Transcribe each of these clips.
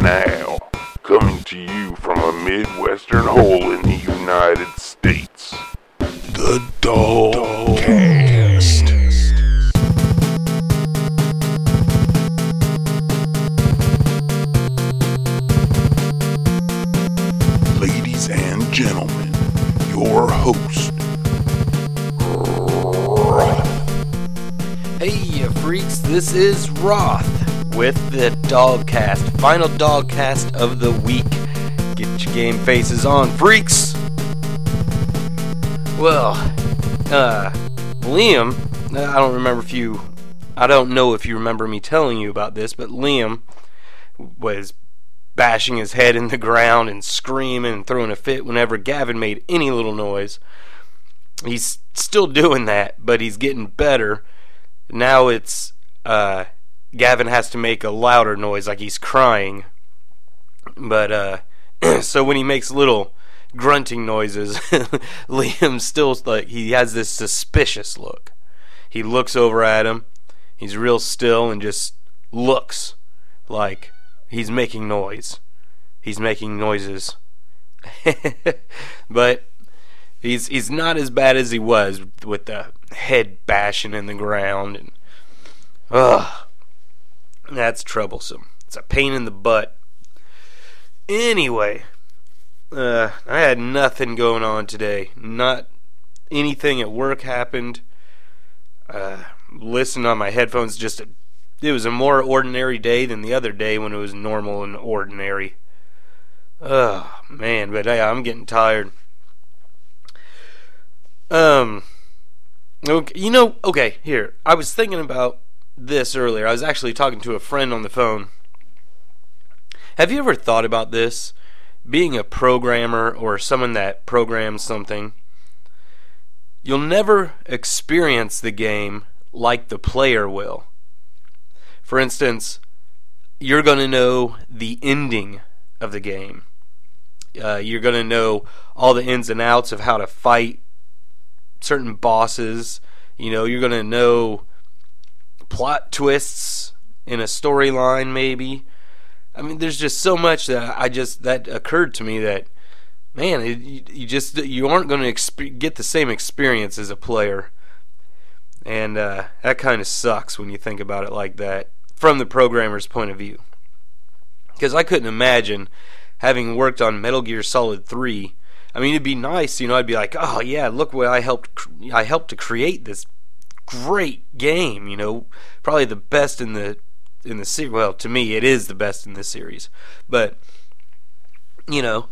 Now, coming to you from a Midwestern hole in the United States, the Dollcast. Ladies and gentlemen, your host, Hey, you freaks, this is Roth with the Dogcast, final Dogcast of the week. Get your game faces on, freaks! Well, uh, Liam, I don't remember if you, I don't know if you remember me telling you about this, but Liam was bashing his head in the ground and screaming and throwing a fit whenever Gavin made any little noise. He's still doing that, but he's getting better now it's uh, Gavin has to make a louder noise like he's crying. But uh, so when he makes little grunting noises, Liam still like he has this suspicious look. He looks over at him. He's real still and just looks like he's making noise. He's making noises. but he's he's not as bad as he was with the head bashing in the ground and ugh that's troublesome. It's a pain in the butt. Anyway uh, i had nothing going on today. Not anything at work happened. Uh, listening on my headphones just a, it was a more ordinary day than the other day when it was normal and ordinary. Oh man but yeah, i'm getting tired. Um Okay, you know, okay, here. I was thinking about this earlier. I was actually talking to a friend on the phone. Have you ever thought about this? Being a programmer or someone that programs something, you'll never experience the game like the player will. For instance, you're going to know the ending of the game. Uh, you're going to know all the ins and outs of how to fight certain bosses. You know, you're going to know plot twists in a storyline, maybe. I mean, there's just so much that I just that occurred to me that, man, it, you, just you aren't going to exp- get the same experience as a player, and uh, that kind of sucks when you think about it like that from the programmer's point of view. Because I couldn't imagine having worked on Metal Gear Solid 3 I mean, it'd be nice, you know. I'd be like, oh yeah, look what I helped. I helped to create this great game. You know, probably the best in the in the series. Well, to me, it is the best in the series. But you know,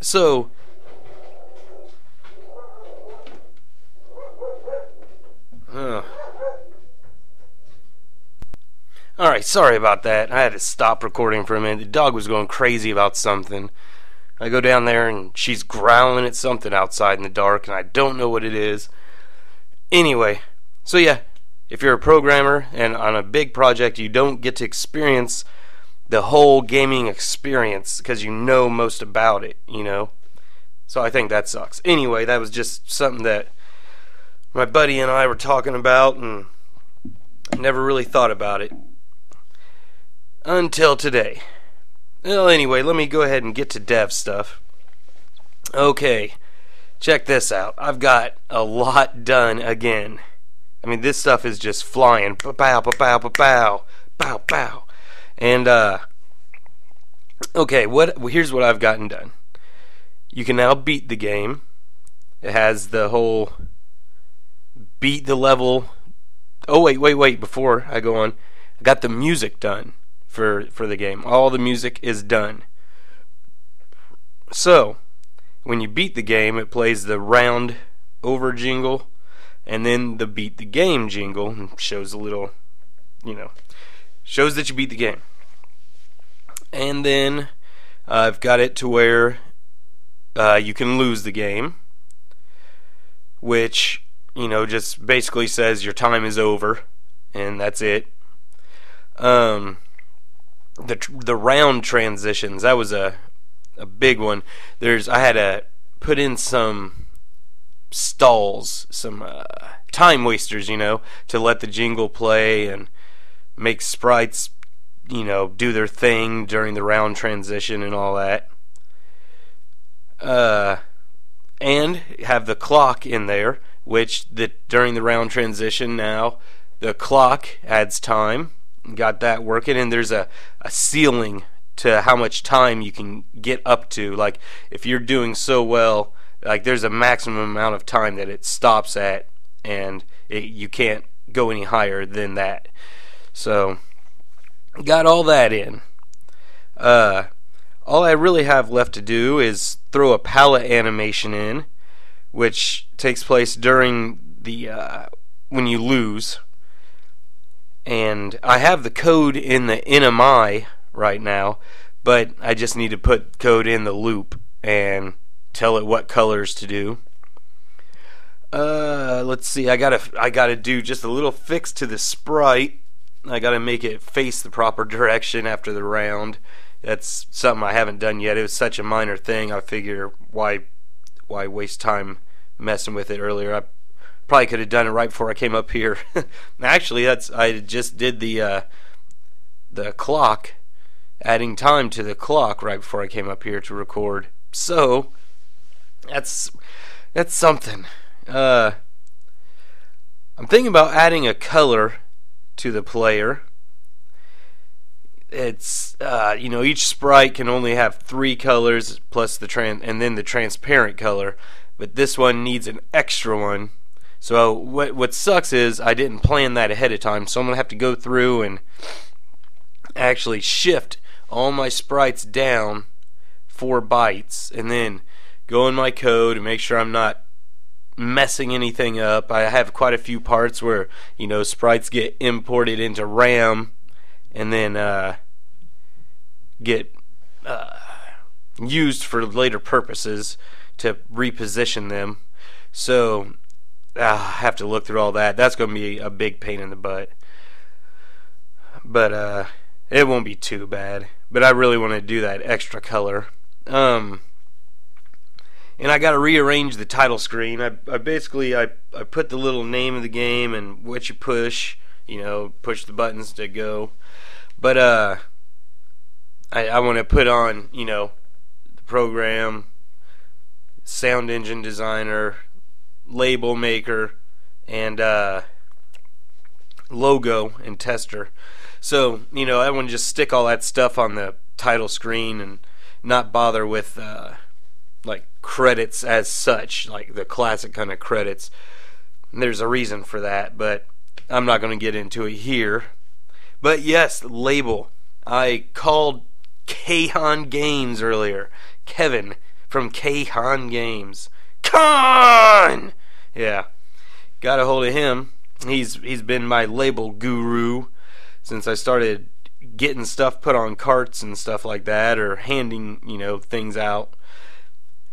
so. Uh, all right, sorry about that. I had to stop recording for a minute. The dog was going crazy about something. I go down there and she's growling at something outside in the dark and I don't know what it is. Anyway, so yeah, if you're a programmer and on a big project you don't get to experience the whole gaming experience because you know most about it, you know. So I think that sucks. Anyway, that was just something that my buddy and I were talking about and never really thought about it until today. Well, anyway, let me go ahead and get to dev stuff. Okay, check this out. I've got a lot done again. I mean, this stuff is just flying. Pow, pow, pow, pow, pow, pow, pow. And, uh, okay, what? Well, here's what I've gotten done. You can now beat the game. It has the whole beat the level. Oh, wait, wait, wait, before I go on, I got the music done for for the game. All the music is done. So, when you beat the game, it plays the round over jingle and then the beat the game jingle and shows a little, you know, shows that you beat the game. And then uh, I've got it to where uh, you can lose the game, which, you know, just basically says your time is over and that's it. Um, the the round transitions that was a a big one. There's I had to put in some stalls, some uh, time wasters, you know, to let the jingle play and make sprites you know, do their thing during the round transition and all that. Uh, and have the clock in there, which the during the round transition now the clock adds time. Got that working, and there's a, a ceiling to how much time you can get up to. Like if you're doing so well, like there's a maximum amount of time that it stops at, and it, you can't go any higher than that. So got all that in. Uh, all I really have left to do is throw a palette animation in, which takes place during the uh, when you lose. And I have the code in the NMI right now, but I just need to put code in the loop and tell it what colors to do. Uh, let's see. I gotta I gotta do just a little fix to the sprite. I gotta make it face the proper direction after the round. That's something I haven't done yet. It was such a minor thing. I figure why why waste time messing with it earlier. I probably could have done it right before I came up here. Actually, that's I just did the uh, the clock, adding time to the clock right before I came up here to record. So that's that's something. Uh, I'm thinking about adding a color to the player. It's uh, you know each sprite can only have three colors plus the trans and then the transparent color, but this one needs an extra one. So what what sucks is I didn't plan that ahead of time, so I'm gonna have to go through and actually shift all my sprites down four bytes and then go in my code and make sure I'm not messing anything up. I have quite a few parts where you know sprites get imported into RAM and then uh, get uh, used for later purposes to reposition them. So uh, I have to look through all that. That's going to be a big pain in the butt. But uh, it won't be too bad. But I really want to do that extra color. Um, and I got to rearrange the title screen. I, I basically I, I put the little name of the game and what you push, you know, push the buttons to go. But uh, I I want to put on you know the program, sound engine designer, label maker, and uh, logo and tester. So you know I want to just stick all that stuff on the title screen and not bother with. Uh, like credits as such, like the classic kind of credits. There's a reason for that, but I'm not going to get into it here. But yes, label. I called Kahan Games earlier. Kevin from Kahan Games. Khan! Yeah. Got a hold of him. He's he's been my label guru since I started getting stuff put on carts and stuff like that or handing, you know, things out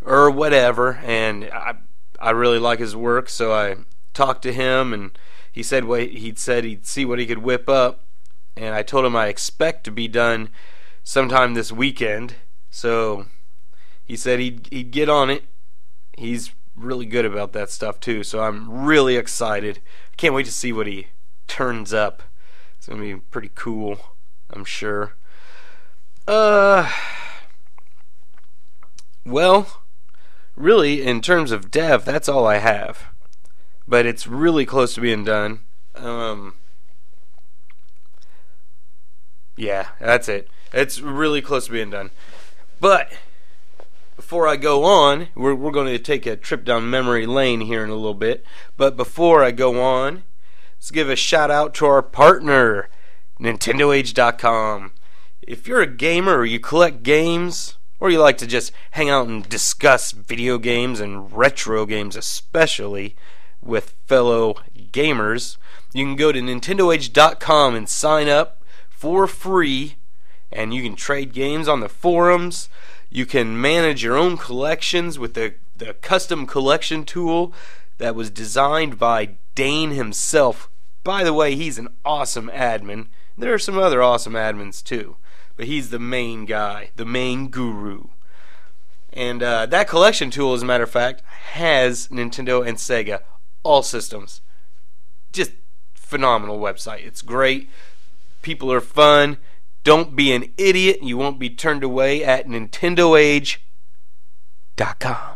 or whatever. And I I really like his work, so I talked to him, and he said what he'd said he'd see what he could whip up, and I told him I expect to be done sometime this weekend. So he said he'd he'd get on it. He's really good about that stuff too, so I'm really excited. Can't wait to see what he turns up. It's gonna be pretty cool, I'm sure. Uh, well, really, in terms of dev, that's all I have. But it's really close to being done. Um, yeah, that's it. It's really close to being done. But before I go on, we're, we're going to take a trip down memory lane here in a little bit. But before I go on, let's give a shout out to our partner, NintendoAge.com. If you're a gamer or you collect games, or you like to just hang out and discuss video games and retro games, especially with fellow gamers, you can go to NintendoAge.com and sign up for free, and you can trade games on the forums. You can manage your own collections with the, the custom collection tool that was designed by Dain himself. By the way, he's an awesome admin. There are some other awesome admins too but he's the main guy, the main guru. And uh, that collection tool, as a matter of fact, has Nintendo and Sega, all systems. Just phenomenal website. It's great. People are fun. Don't be an idiot. You won't be turned away at NintendoAge.com.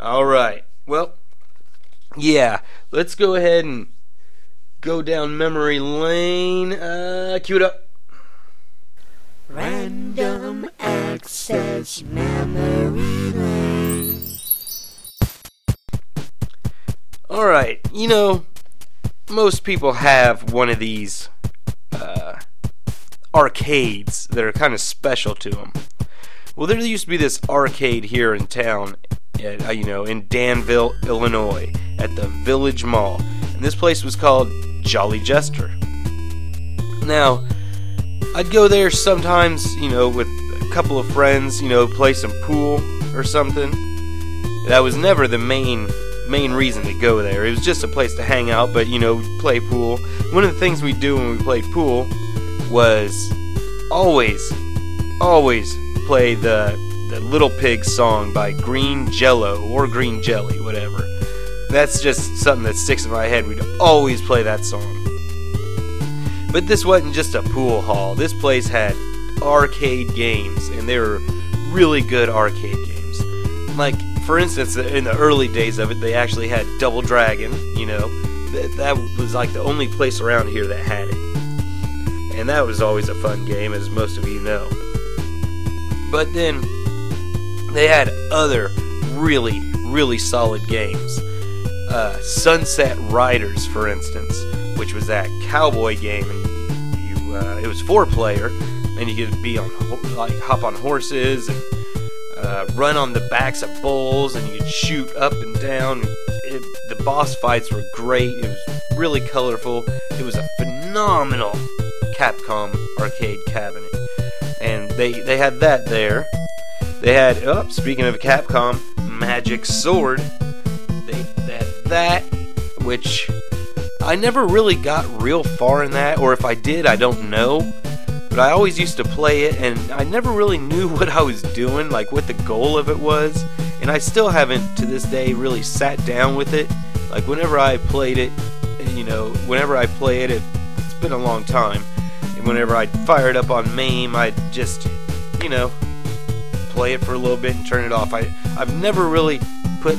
All right. Well, yeah. Let's go ahead and go down memory lane. Uh, cue it up. Random access memory lane. All right. You know, most people have one of these uh, arcades that are kind of special to them. Well, there used to be this arcade here in town, you know, in Danville, Illinois, at the Village Mall. And this place was called Jolly Jester. Now, I'd go there sometimes, you know, with a couple of friends, you know, play some pool or something. That was never the main main reason to go there. It was just a place to hang out, but you know, play pool. One of the things we do when we played pool was always, always play the the Little Pig song by Green Jello or Green Jelly, whatever. That's just something that sticks in my head. We'd always play that song. But this wasn't just a pool hall. This place had arcade games, and they were really good arcade games. Like, for instance, in the early days of it, they actually had Double Dragon, you know. That, that was like the only place around here that had it. And that was always a fun game, as most of you know. But then they had other really, really solid games. Uh, Sunset Riders, for instance, which was that cowboy game, and you, uh, it was four player, and you could be on like hop on horses and uh, run on the backs of bulls, and you could shoot up and down. It, the boss fights were great. It was really colorful. It was a phenomenal Capcom arcade cabinet, and they they had that there. They had, oh, speaking of Capcom, Magic Sword. They, had that, which I never really got real far in that, or if I did, I don't know. But I always used to play it, and I never really knew what I was doing, like what the goal of it was. And I still haven't, to this day, really sat down with it. Like whenever I played it, you know, whenever I play it, it it's been a long time. And whenever I fire it up on MAME, I just, you know, play it for a little bit and turn it off. I I've never really put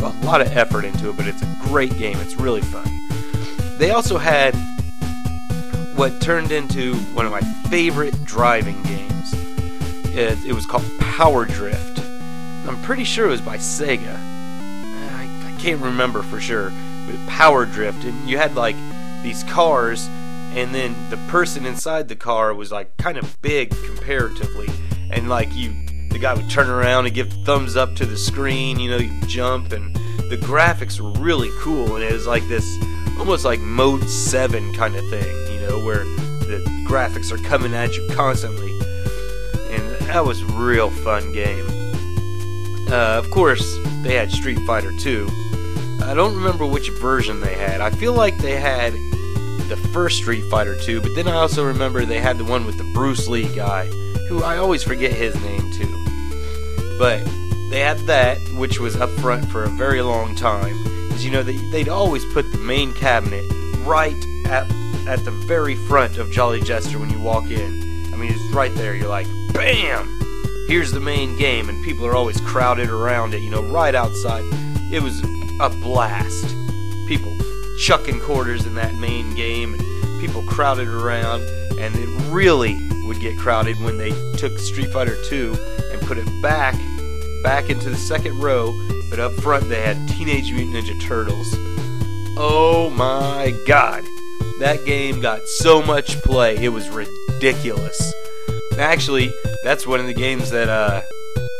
a lot of effort into it, but it's a great game. It's really fun. They also had what turned into one of my favorite driving games. It, it was called Power Drift. I'm pretty sure it was by Sega. I, I can't remember for sure, but Power Drift, and you had like these cars, and then the person inside the car was like kind of big comparatively, and like you the guy would turn around and give thumbs up to the screen, you know, you jump, and the graphics were really cool, and it was like this almost like Mode 7 kind of thing, you know, where the graphics are coming at you constantly. And that was a real fun game. Uh, of course, they had Street Fighter 2. I don't remember which version they had. I feel like they had the first Street Fighter 2, but then I also remember they had the one with the Bruce Lee guy, who I always forget his name. But they had that, which was up front for a very long time. Because you know they, they'd always put the main cabinet right at at the very front of Jolly Jester when you walk in. I mean, it's right there. You're like, bam! Here's the main game, and people are always crowded around it. You know, right outside. It was a blast. People chucking quarters in that main game, and people crowded around, and it really would get crowded when they took Street Fighter 2 and put it back back into the second row, but up front they had Teenage Mutant Ninja Turtles. Oh my god. That game got so much play. It was ridiculous. Actually, that's one of the games that uh,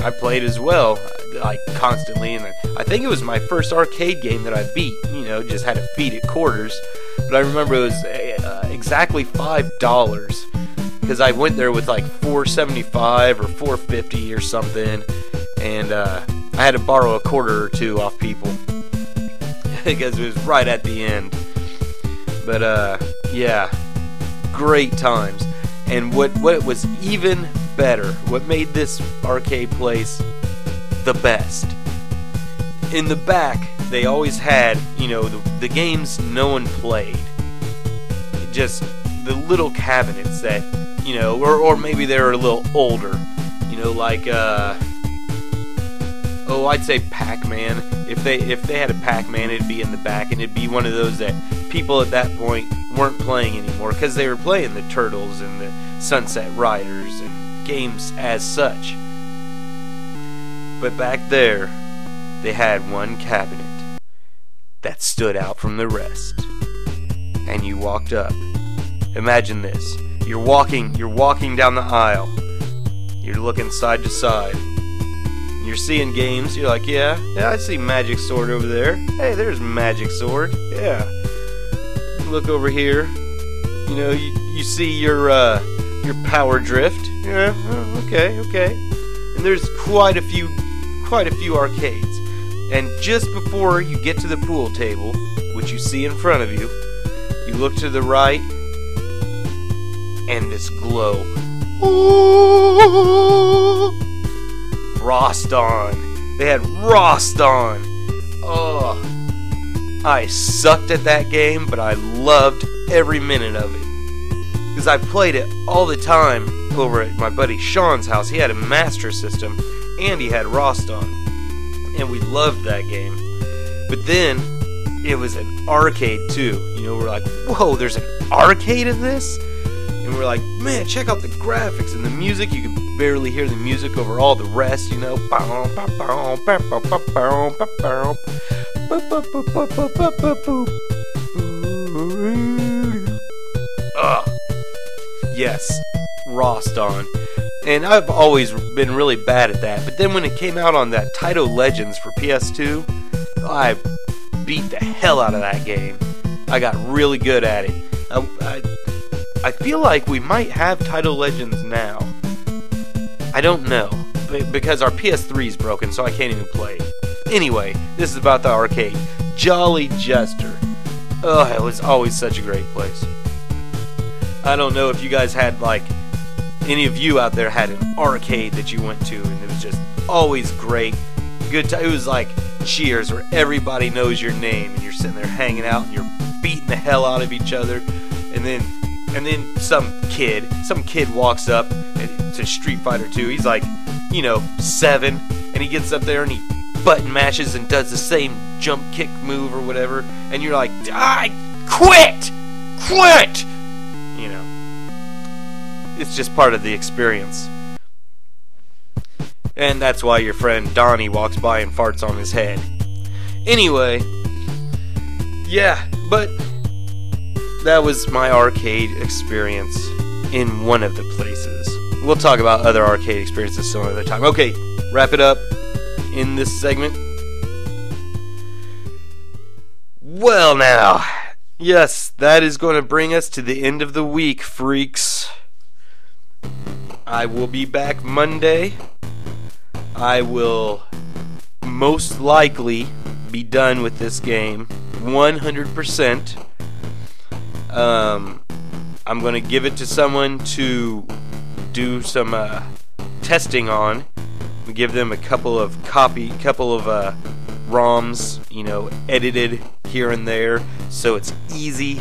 I played as well, like constantly. And I think it was my first arcade game that I beat. You know, just had to feed it quarters. But I remember it was uh, exactly five dollars because I went there with like 475 or 450 or something, and uh, I had to borrow a quarter or two off people because it was right at the end. But uh, yeah, great times. And what what was even better, what made this arcade place the best. In the back, they always had, you know, the, the games no one played. Just the little cabinets that you know, or or maybe they're a little older, you know, like uh, oh, I'd say Pac-Man. If they if they had a Pac-Man, it'd be in the back, and it'd be one of those that people at that point weren't playing anymore because they were playing the Turtles and the Sunset Riders and games as such. But back there, they had one cabinet that stood out from the rest. And you walked up. Imagine this. You're walking, you're walking down the aisle. You're looking side to side. You're seeing games. You're like, yeah, yeah, I see Magic Sword over there. Hey, there's Magic Sword. Yeah. Look over here. You know, you, you see your uh, your Power Drift. Yeah. oh, Okay. Okay. And there's quite a few, quite a few arcades. And just before you get to the pool table, which you see in front of you, you look to the right, and this glow. Rastan. They had Rastan. Oh. I sucked at that game, but I loved every minute of it. Because I played it all the time over at my buddy Sean's house. He had a Master System, and he had Rastan. And we loved that game. But then, it was an arcade too. You know, we're like, whoa, there's an arcade in this? And we're like, man, check out the graphics and the music. You can barely hear the music over all the rest, you know. Ugh. Yes, Rastan. And I've always been really bad at that. But then when it came out on that Taito Legends for PS2, I beat the hell out of that game. I got really good at it. I, I, I feel like we might have Taito Legends now. I don't know. be- Because our PS3 is broken, so I can't even play. Anyway, this is about the arcade. Jolly Jester. Oh, it was always such a great place. I don't know if you guys had, like, any of you out there had an arcade that you went to, and it was just always great. Good. It was like Cheers, where everybody knows your name, and you're sitting there hanging out, and you're beating the hell out of each other, and then, and then some kid, some kid walks up to Street Fighter 2. He's like, you know, seven, and he gets up there and he button mashes and does the same jump kick move or whatever, and you're like, I quit, quit, you know. It's just part of the experience. And that's why your friend Donnie walks by and farts on his head. Anyway, yeah, but that was my arcade experience in one of the places. We'll talk about other arcade experiences some other time. Okay, wrap it up in this segment. Well, now, yes, that is going to bring us to the end of the week, freaks. I will be back Monday. I will most likely be done with this game 100%. Um, I'm to give it to someone to do some uh, testing on. Give them a couple of copy, couple of uh, ROMs, you know, edited here and there, so it's easy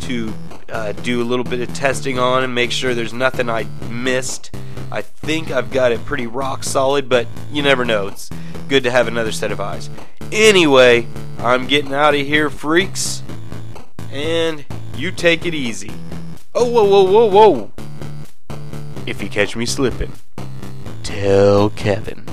to uh, do a little bit of testing on and make sure there's nothing I missed. I think I've got it pretty rock solid, but you never know. It's good to have another set of eyes. Anyway, I'm getting out of here, freaks, and you take it easy. Oh, whoa, whoa, whoa, whoa! If you catch me slipping, tell Kevin.